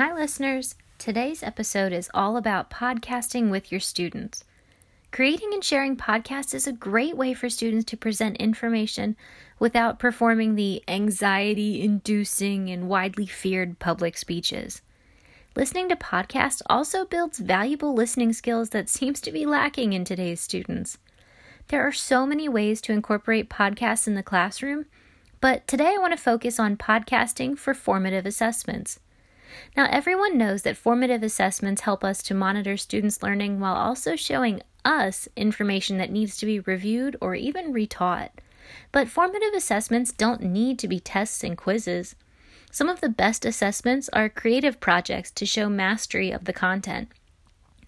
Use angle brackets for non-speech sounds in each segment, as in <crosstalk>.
Hi, listeners. Today's episode is all about podcasting with your students. Creating and sharing podcasts is a great way for students to present information without performing the anxiety inducing and widely feared public speeches. Listening to podcasts also builds valuable listening skills that <laughs> seems to be lacking in today's students. There are so many ways to incorporate podcasts in the classroom, but today I want to focus on podcasting for formative assessments. Now, everyone knows that formative assessments help us to monitor students' learning while also showing us information that needs to be reviewed or even retaught. But formative assessments don't need to be tests and quizzes. Some of the best assessments are creative projects to show mastery of the content.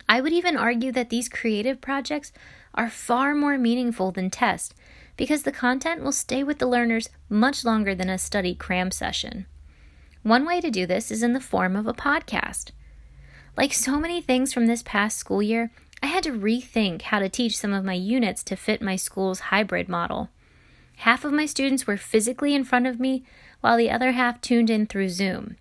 I would even argue that these creative projects are far more meaningful than tests because the content will stay with the learners much longer than a study cram session. One way to do this is in the form of a podcast. Like so many things from this past school year, I had to rethink how to teach some of my units to fit my school's hybrid model. Half of my students were physically in front of me, while the other half tuned in through Zoom.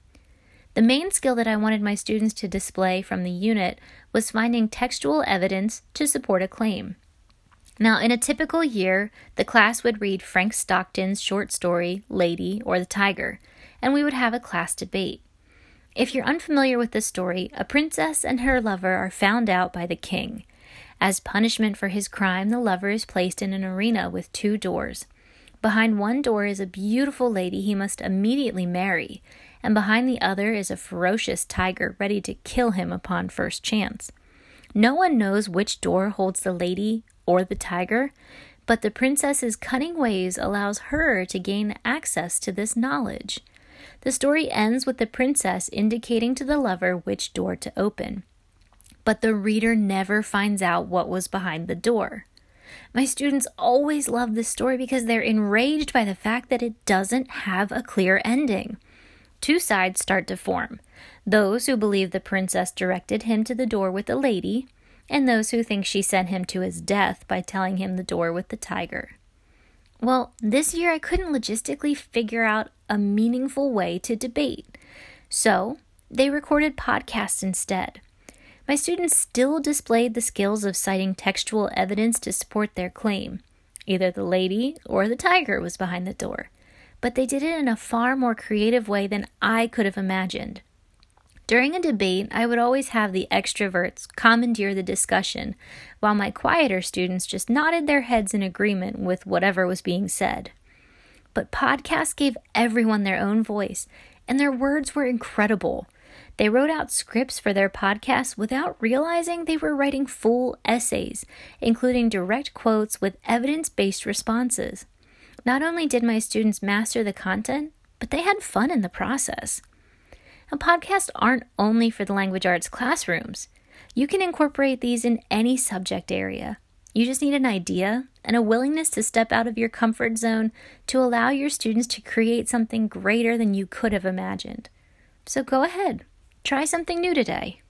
The main skill that I wanted my students to display from the unit was finding textual evidence to support a claim. Now, in a typical year, the class would read Frank Stockton's short story, Lady or the Tiger, and we would have a class debate. If you're unfamiliar with the story, a princess and her lover are found out by the king. As punishment for his crime, the lover is placed in an arena with two doors. Behind one door is a beautiful lady he must immediately marry, and behind the other is a ferocious tiger ready to kill him upon first chance. No one knows which door holds the lady or the tiger, but the princess's cunning ways allows her to gain access to this knowledge. The story ends with the princess indicating to the lover which door to open. But the reader never finds out what was behind the door. My students always love this story because they're enraged by the fact that it doesn't have a clear ending. Two sides start to form those who believe the princess directed him to the door with the lady, and those who think she sent him to his death by telling him the door with the tiger. Well, this year I couldn't logistically figure out a meaningful way to debate. So they recorded podcasts instead. My students still displayed the skills of citing textual evidence to support their claim. Either the lady or the tiger was behind the door, but they did it in a far more creative way than I could have imagined. During a debate, I would always have the extroverts commandeer the discussion, while my quieter students just nodded their heads in agreement with whatever was being said. But podcasts gave everyone their own voice, and their words were incredible. They wrote out scripts for their podcasts without realizing they were writing full essays, including direct quotes with evidence based responses. Not only did my students master the content, but they had fun in the process. Now, podcasts aren't only for the language arts classrooms. You can incorporate these in any subject area. You just need an idea and a willingness to step out of your comfort zone to allow your students to create something greater than you could have imagined. So go ahead, try something new today.